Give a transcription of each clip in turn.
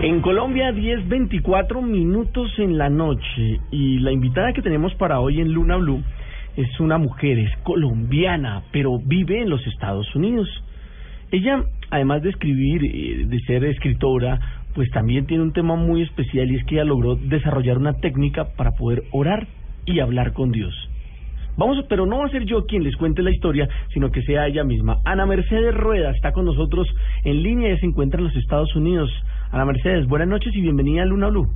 En Colombia, 10.24 minutos en la noche. Y la invitada que tenemos para hoy en Luna Blue es una mujer, es colombiana, pero vive en los Estados Unidos. Ella, además de escribir, eh, de ser escritora, pues también tiene un tema muy especial y es que ella logró desarrollar una técnica para poder orar y hablar con Dios. Vamos, pero no va a ser yo quien les cuente la historia, sino que sea ella misma. Ana Mercedes Rueda está con nosotros en línea y se encuentra en los Estados Unidos. Ana Mercedes, buenas noches y bienvenida a Luna Blue.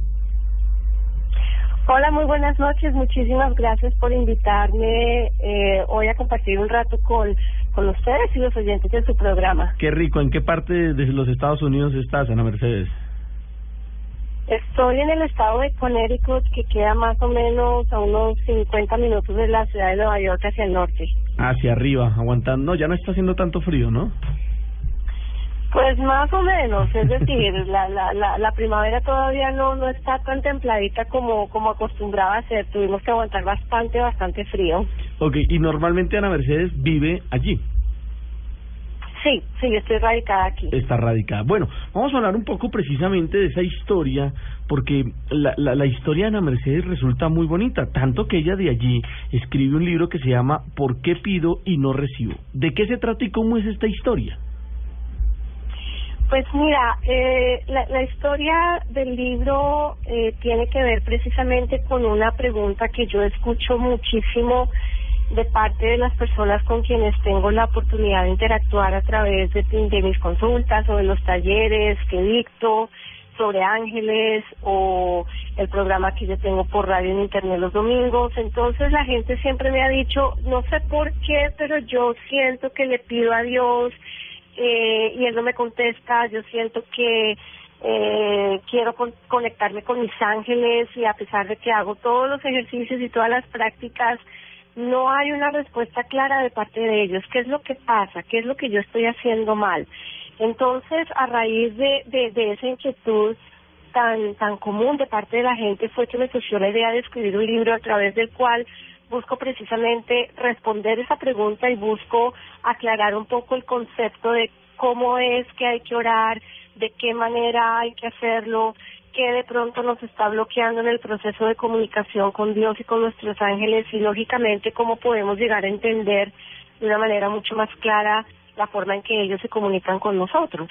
Hola, muy buenas noches. Muchísimas gracias por invitarme eh, hoy a compartir un rato con, con ustedes y los oyentes de su programa. Qué rico. ¿En qué parte de los Estados Unidos estás, Ana Mercedes? Estoy en el estado de Connecticut, que queda más o menos a unos 50 minutos de la ciudad de Nueva York hacia el norte. Hacia arriba, aguantando. Ya no está haciendo tanto frío, ¿no? Pues más o menos, es decir, la, la, la, la primavera todavía no, no está tan templadita como, como acostumbraba a ser. Tuvimos que aguantar bastante, bastante frío. Ok, y normalmente Ana Mercedes vive allí. Sí, sí, yo estoy radicada aquí. Está radicada. Bueno, vamos a hablar un poco precisamente de esa historia, porque la, la, la historia de Ana Mercedes resulta muy bonita, tanto que ella de allí escribe un libro que se llama ¿Por qué pido y no recibo? ¿De qué se trata y cómo es esta historia? Pues mira, eh, la, la historia del libro eh, tiene que ver precisamente con una pregunta que yo escucho muchísimo de parte de las personas con quienes tengo la oportunidad de interactuar a través de, mis consultas o de los talleres que dicto sobre ángeles o el programa que yo tengo por radio en internet los domingos. Entonces la gente siempre me ha dicho, no sé por qué, pero yo siento que le pido a Dios eh, y él no me contesta, yo siento que eh, quiero con, conectarme con mis ángeles y a pesar de que hago todos los ejercicios y todas las prácticas, no hay una respuesta clara de parte de ellos. ¿Qué es lo que pasa? ¿Qué es lo que yo estoy haciendo mal? Entonces, a raíz de, de, de esa inquietud tan, tan común de parte de la gente fue que me surgió la idea de escribir un libro a través del cual busco precisamente responder esa pregunta y busco aclarar un poco el concepto de cómo es que hay que orar, de qué manera hay que hacerlo, qué de pronto nos está bloqueando en el proceso de comunicación con Dios y con nuestros ángeles y lógicamente cómo podemos llegar a entender de una manera mucho más clara la forma en que ellos se comunican con nosotros.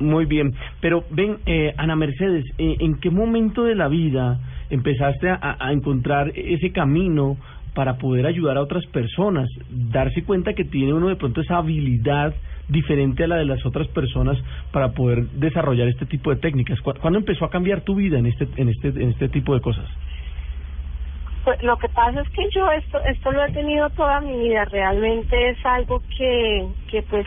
Muy bien, pero ven, eh, Ana Mercedes, eh, ¿en qué momento de la vida empezaste a, a encontrar ese camino para poder ayudar a otras personas, darse cuenta que tiene uno de pronto esa habilidad diferente a la de las otras personas para poder desarrollar este tipo de técnicas? ¿Cuándo empezó a cambiar tu vida en este en este en este tipo de cosas? Pues lo que pasa es que yo esto esto lo he tenido toda mi vida, realmente es algo que que pues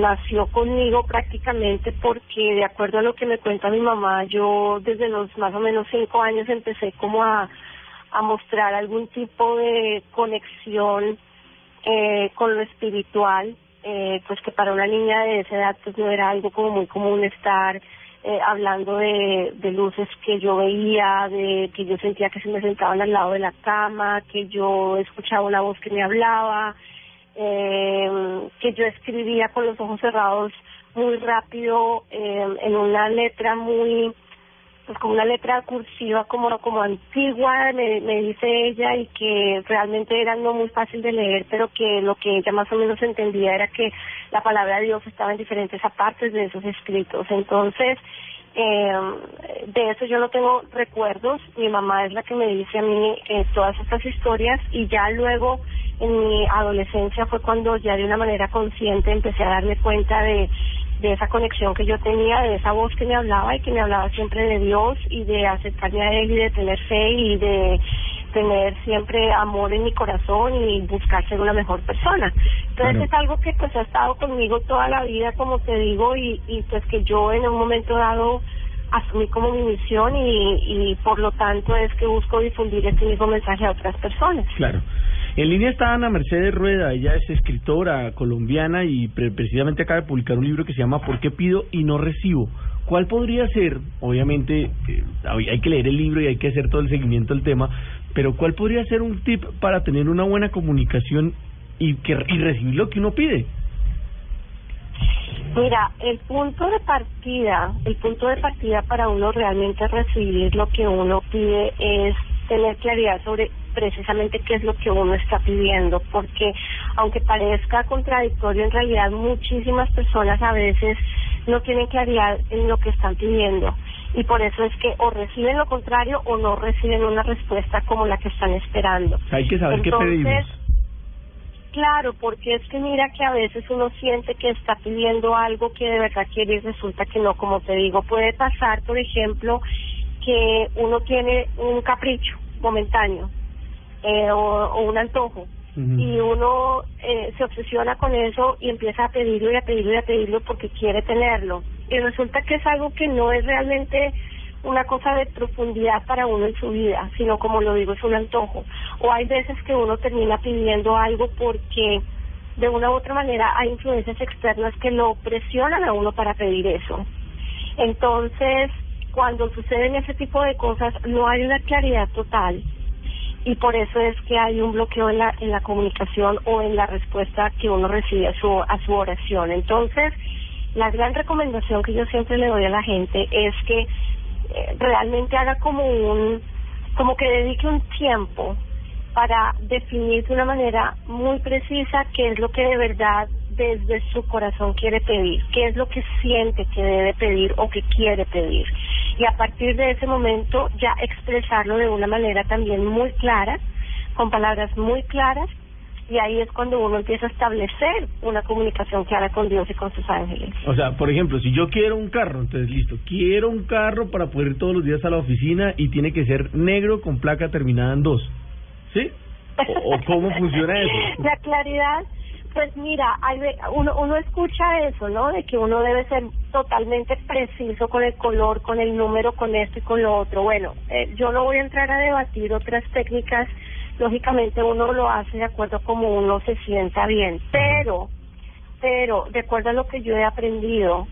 nació conmigo prácticamente porque de acuerdo a lo que me cuenta mi mamá, yo desde los más o menos cinco años empecé como a a mostrar algún tipo de conexión eh, con lo espiritual, eh, pues que para una niña de esa edad pues no era algo como muy común estar eh, hablando de, de luces que yo veía, de que yo sentía que se me sentaban al lado de la cama, que yo escuchaba una voz que me hablaba, eh, que yo escribía con los ojos cerrados muy rápido eh, en una letra muy pues como una letra cursiva como como antigua me, dice ella y que realmente era no muy fácil de leer pero que lo que ella más o menos entendía era que la palabra de Dios estaba en diferentes partes de esos escritos. Entonces eh, de eso yo no tengo recuerdos. Mi mamá es la que me dice a mí eh, todas estas historias y ya luego en mi adolescencia fue cuando ya de una manera consciente empecé a darme cuenta de de esa conexión que yo tenía, de esa voz que me hablaba y que me hablaba siempre de Dios y de acercarme a Él y de tener fe y de tener siempre amor en mi corazón y buscar ser una mejor persona. Entonces es algo que pues ha estado conmigo toda la vida, como te digo, y, y pues que yo en un momento dado asumí como mi misión y, y por lo tanto es que busco difundir este mismo mensaje a otras personas. Claro. En línea está Ana Mercedes Rueda, ella es escritora colombiana y pre- precisamente acaba de publicar un libro que se llama ¿Por qué pido y no recibo? ¿Cuál podría ser, obviamente eh, hay que leer el libro y hay que hacer todo el seguimiento del tema, pero cuál podría ser un tip para tener una buena comunicación y, que, y recibir lo que uno pide? Mira, el punto de partida, el punto de partida para uno realmente recibir lo que uno pide es tener claridad sobre precisamente qué es lo que uno está pidiendo, porque aunque parezca contradictorio, en realidad muchísimas personas a veces no tienen claridad en lo que están pidiendo y por eso es que o reciben lo contrario o no reciben una respuesta como la que están esperando. Hay que saber qué Entonces, pedimos. Claro, porque es que mira que a veces uno siente que está pidiendo algo que de verdad quiere y resulta que no, como te digo, puede pasar, por ejemplo, que uno tiene un capricho momentáneo eh, o, o un antojo y uno eh, se obsesiona con eso y empieza a pedirlo y a pedirlo y a pedirlo porque quiere tenerlo y resulta que es algo que no es realmente una cosa de profundidad para uno en su vida, sino como lo digo, es un antojo. O hay veces que uno termina pidiendo algo porque de una u otra manera hay influencias externas que lo presionan a uno para pedir eso. Entonces, cuando suceden ese tipo de cosas, no hay una claridad total y por eso es que hay un bloqueo en la, en la comunicación o en la respuesta que uno recibe a su, a su oración. Entonces, la gran recomendación que yo siempre le doy a la gente es que eh, realmente haga como un, como que dedique un tiempo para definir de una manera muy precisa qué es lo que de verdad desde su corazón quiere pedir, qué es lo que siente que debe pedir o que quiere pedir. Y a partir de ese momento ya expresarlo de una manera también muy clara, con palabras muy claras, y ahí es cuando uno empieza a establecer una comunicación clara con Dios y con sus ángeles. O sea, por ejemplo, si yo quiero un carro, entonces listo, quiero un carro para poder ir todos los días a la oficina y tiene que ser negro con placa terminada en dos. ¿Sí? ¿O, o cómo funciona eso? La claridad, pues mira, uno, uno escucha eso, ¿no? De que uno debe ser totalmente preciso con el color, con el número, con esto y con lo otro. Bueno, eh, yo no voy a entrar a debatir otras técnicas. Lógicamente uno lo hace de acuerdo como uno se sienta bien, pero, pero, de acuerdo a lo que yo he aprendido,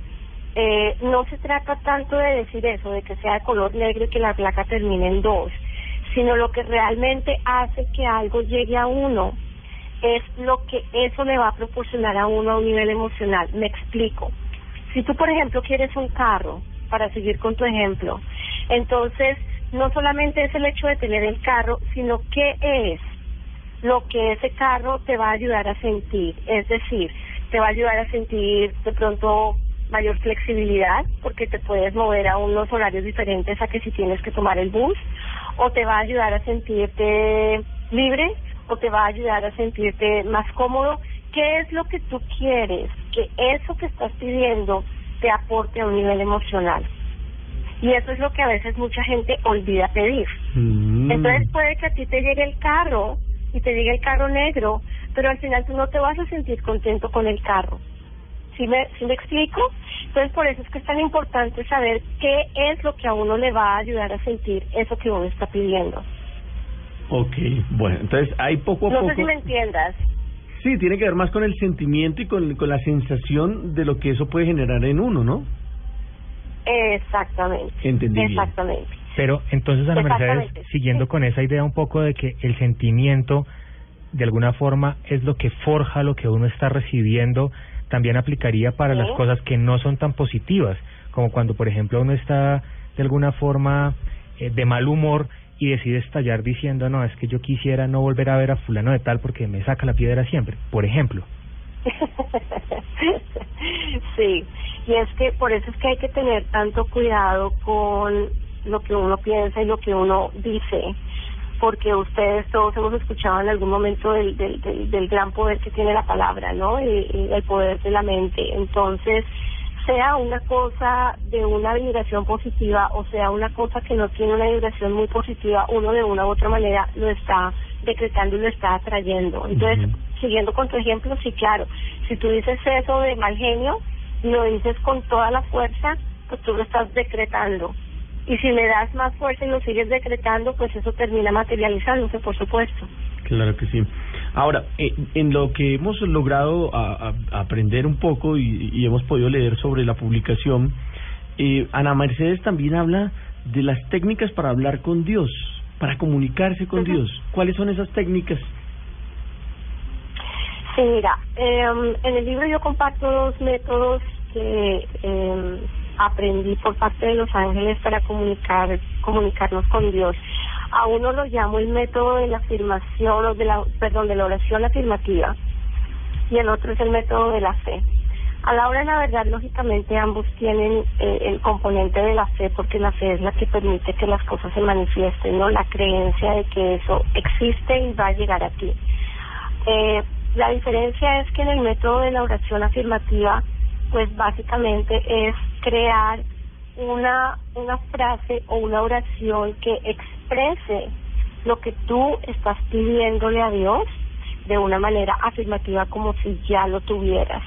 eh, no se trata tanto de decir eso, de que sea de color negro y que la placa termine en dos, sino lo que realmente hace que algo llegue a uno es lo que eso le va a proporcionar a uno a un nivel emocional. Me explico. Si tú, por ejemplo, quieres un carro, para seguir con tu ejemplo, entonces no solamente es el hecho de tener el carro, sino qué es lo que ese carro te va a ayudar a sentir. Es decir, te va a ayudar a sentir de pronto mayor flexibilidad porque te puedes mover a unos horarios diferentes a que si tienes que tomar el bus o te va a ayudar a sentirte libre o te va a ayudar a sentirte más cómodo. ¿Qué es lo que tú quieres? Que eso que estás pidiendo te aporte a un nivel emocional. Y eso es lo que a veces mucha gente olvida pedir. Mm. Entonces puede que a ti te llegue el carro y te llegue el carro negro, pero al final tú no te vas a sentir contento con el carro. ¿Sí me, ¿Sí me explico? Entonces por eso es que es tan importante saber qué es lo que a uno le va a ayudar a sentir eso que uno está pidiendo. Ok, bueno, entonces hay poco a No poco... sé si me entiendas. Sí, tiene que ver más con el sentimiento y con, con la sensación de lo que eso puede generar en uno, ¿no? Exactamente. Entendí bien. Exactamente. Pero entonces, Ana Mercedes, siguiendo Sí. con esa idea un poco de que el sentimiento, de alguna forma, es lo que forja lo que uno está recibiendo, también aplicaría para Sí. las cosas que no son tan positivas, como cuando, por ejemplo, uno está de alguna forma eh, de mal humor y decide estallar diciendo, no, es que yo quisiera no volver a ver a fulano de tal porque me saca la piedra siempre, por ejemplo. sí, y es que por eso es que hay que tener tanto cuidado con lo que uno piensa y lo que uno dice, porque ustedes todos hemos escuchado en algún momento del, del, del, del gran poder que tiene la palabra, ¿no? Y el poder de la mente. Entonces, sea una cosa de una vibración positiva o sea una cosa que no tiene una vibración muy positiva, uno de una u otra manera lo está decretando y lo está atrayendo. Entonces, siguiendo con tu ejemplo, sí, claro, si tú dices eso de mal genio lo dices con toda la fuerza, pues tú lo estás decretando. Y si le das más fuerza y lo sigues decretando, pues eso termina materializándose, por supuesto. Claro que sí. Ahora, eh, en lo que hemos logrado a- a- aprender un poco y, y hemos podido leer sobre la publicación, eh, Ana Mercedes también habla de las técnicas para hablar con Dios, para comunicarse con. Dios. ¿Cuáles son esas técnicas? Sí, mira, eh, en el libro yo comparto dos métodos que eh, aprendí por parte de los ángeles para comunicar, comunicarnos con Dios. A uno lo llamo el método de la afirmación, o de la, perdón, de la oración afirmativa, y el otro es el método de la fe. A la hora de la verdad, lógicamente, ambos tienen eh, el componente de la fe, porque la fe es la que permite que las cosas se manifiesten, ¿no? La creencia de que eso existe y va a llegar a ti. Eh, la diferencia es que en el método de la oración afirmativa, pues básicamente es crear una, una frase o una oración que exprese lo que tú estás pidiéndole a Dios de una manera afirmativa como si ya lo tuvieras.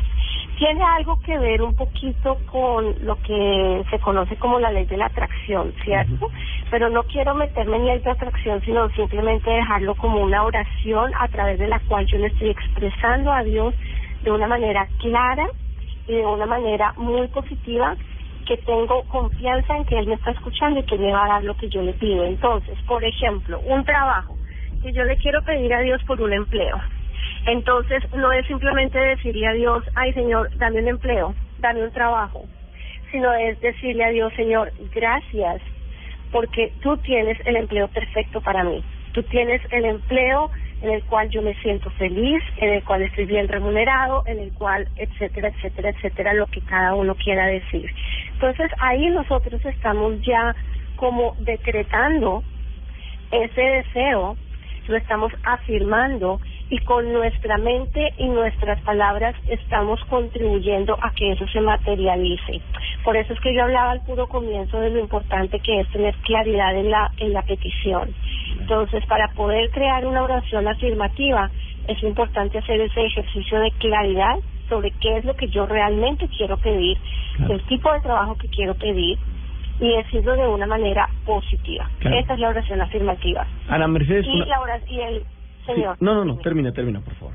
Tiene algo que ver un poquito con lo que se conoce como la ley de la atracción, ¿cierto? Pero no quiero meterme en ley de atracción, sino simplemente dejarlo como una oración a través de la cual yo le estoy expresando a Dios de una manera clara y de una manera muy positiva que tengo confianza en que Él me está escuchando y que me va a dar lo que yo le pido. Entonces, por ejemplo, un trabajo que yo le quiero pedir a Dios por un empleo. Entonces, no es simplemente decirle a Dios, ay Señor, dame un empleo, dame un trabajo, sino es decirle a Dios, Señor, gracias, porque tú tienes el empleo perfecto para mí. Tú tienes el empleo en el cual yo me siento feliz, en el cual estoy bien remunerado, en el cual, etcétera, etcétera, etcétera, lo que cada uno quiera decir. Entonces, ahí nosotros estamos ya como decretando ese deseo, lo estamos afirmando y con nuestra mente y nuestras palabras estamos contribuyendo a que eso se materialice. Por eso es que yo hablaba al puro comienzo de lo importante que es tener claridad en la en la petición. Entonces, para poder crear una oración afirmativa, es importante hacer ese ejercicio de claridad sobre qué es lo que yo realmente quiero pedir, Claro. el tipo de trabajo que quiero pedir y decirlo de una manera positiva. Claro. Esa es la oración afirmativa. Ana Mercedes. Y una- la ora- y el Sí, señor. No, no, no, termina, termina, por favor.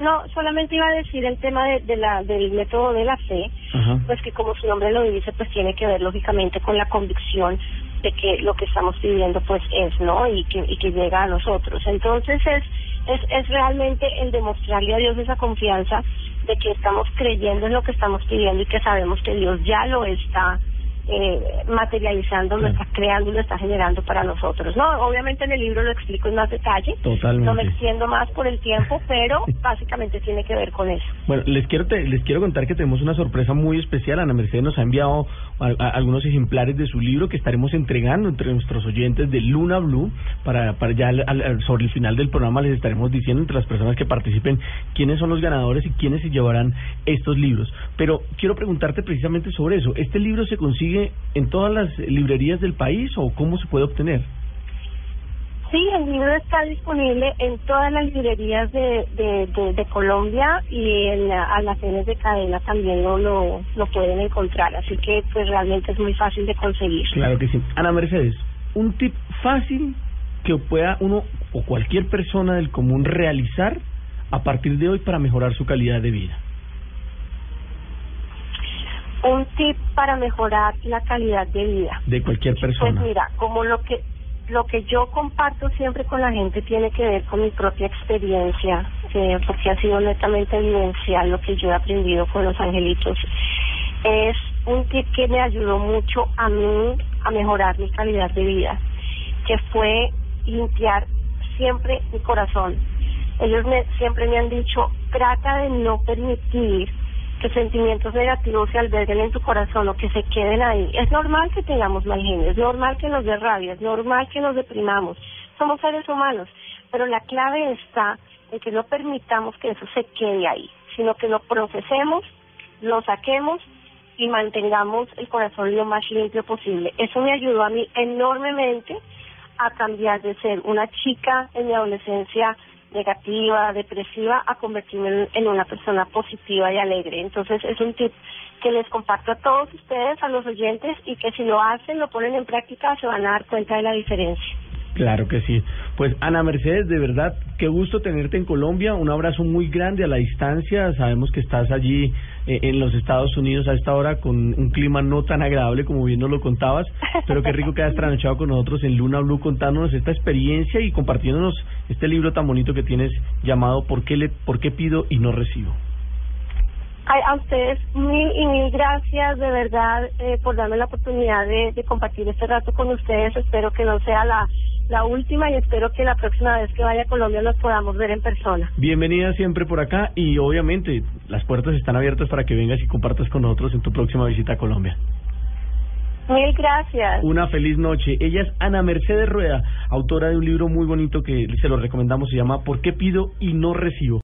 No, solamente iba a decir el tema de, de la, del método de la fe, Ajá. pues que como su nombre lo dice, pues tiene que ver lógicamente con la convicción de que lo que estamos pidiendo pues es, ¿no? Y que, y que llega a nosotros. Entonces es, es, es realmente el demostrarle a Dios esa confianza de que estamos creyendo en lo que estamos pidiendo y que sabemos que Dios ya lo está eh, materializando, lo está creando, lo está generando para nosotros. No, obviamente en el libro lo explico en más detalle. Totalmente. No me extiendo más por el tiempo, pero básicamente tiene que ver con eso. Bueno, les quiero te- les quiero contar que tenemos una sorpresa muy especial. Ana Mercedes nos ha enviado a- a- algunos ejemplares de su libro que estaremos entregando entre nuestros oyentes de Luna Blue para para ya al- al- sobre el final del programa les estaremos diciendo entre las personas que participen quiénes son los ganadores y quiénes se llevarán estos libros. Pero quiero preguntarte precisamente sobre eso. ¿Este libro se consigue en todas las librerías del país o cómo se puede obtener? Sí, el libro está disponible en todas las librerías de, de, de, de Colombia y en la- almacenes de cadena también lo, lo, lo pueden encontrar, así que pues realmente es muy fácil de conseguir. Claro que sí. Ana Mercedes, un tip fácil que pueda uno o cualquier persona del común realizar a partir de hoy para mejorar su calidad de vida. Un tip para mejorar la calidad de vida. De cualquier Pues persona. mira, como lo que lo que yo comparto siempre con la gente tiene que ver con mi propia experiencia, eh, porque ha sido netamente vivencial lo que yo he aprendido con los angelitos. Es un tip que me ayudó mucho a mí a mejorar mi calidad de vida, que fue limpiar siempre mi corazón. Ellos me, siempre me han dicho, trata de no permitir que sentimientos negativos se alberguen en tu corazón o que se queden ahí. Es normal que tengamos mal genio, es normal que nos dé rabia, es normal que nos deprimamos. Somos seres humanos, pero la clave está en que no permitamos que eso se quede ahí, sino que lo procesemos, lo saquemos y mantengamos el corazón lo más limpio posible. Eso me ayudó a mí enormemente a cambiar de ser una chica en mi adolescencia negativa, depresiva, a convertirme en, una persona positiva y alegre. Entonces es un tip que les comparto a todos ustedes, a los oyentes, y que si lo hacen, lo ponen en práctica, se van a dar cuenta de la diferencia. Claro que sí. Pues Ana Mercedes, de verdad, qué gusto tenerte en Colombia. Un abrazo muy grande a la distancia. Sabemos que estás allí eh, en los Estados Unidos a esta hora con un clima no tan agradable como bien nos lo contabas, pero qué rico que hayas trasnochado con nosotros en Luna Blue contándonos esta experiencia y compartiéndonos este libro tan bonito que tienes llamado ¿Por qué, le, por qué pido y no recibo? a ustedes mil y mil gracias de verdad eh, por darme la oportunidad de, de compartir este rato con ustedes. Espero que no sea la la última y espero que la próxima vez que vaya a Colombia nos podamos ver en persona. Bienvenida siempre por acá y obviamente las puertas están abiertas para que vengas y compartas con nosotros en tu próxima visita a Colombia. Mil gracias. Una feliz noche. Ella es Ana Mercedes Rueda, autora de un libro muy bonito que se lo recomendamos, se llama ¿Por qué pido y no recibo?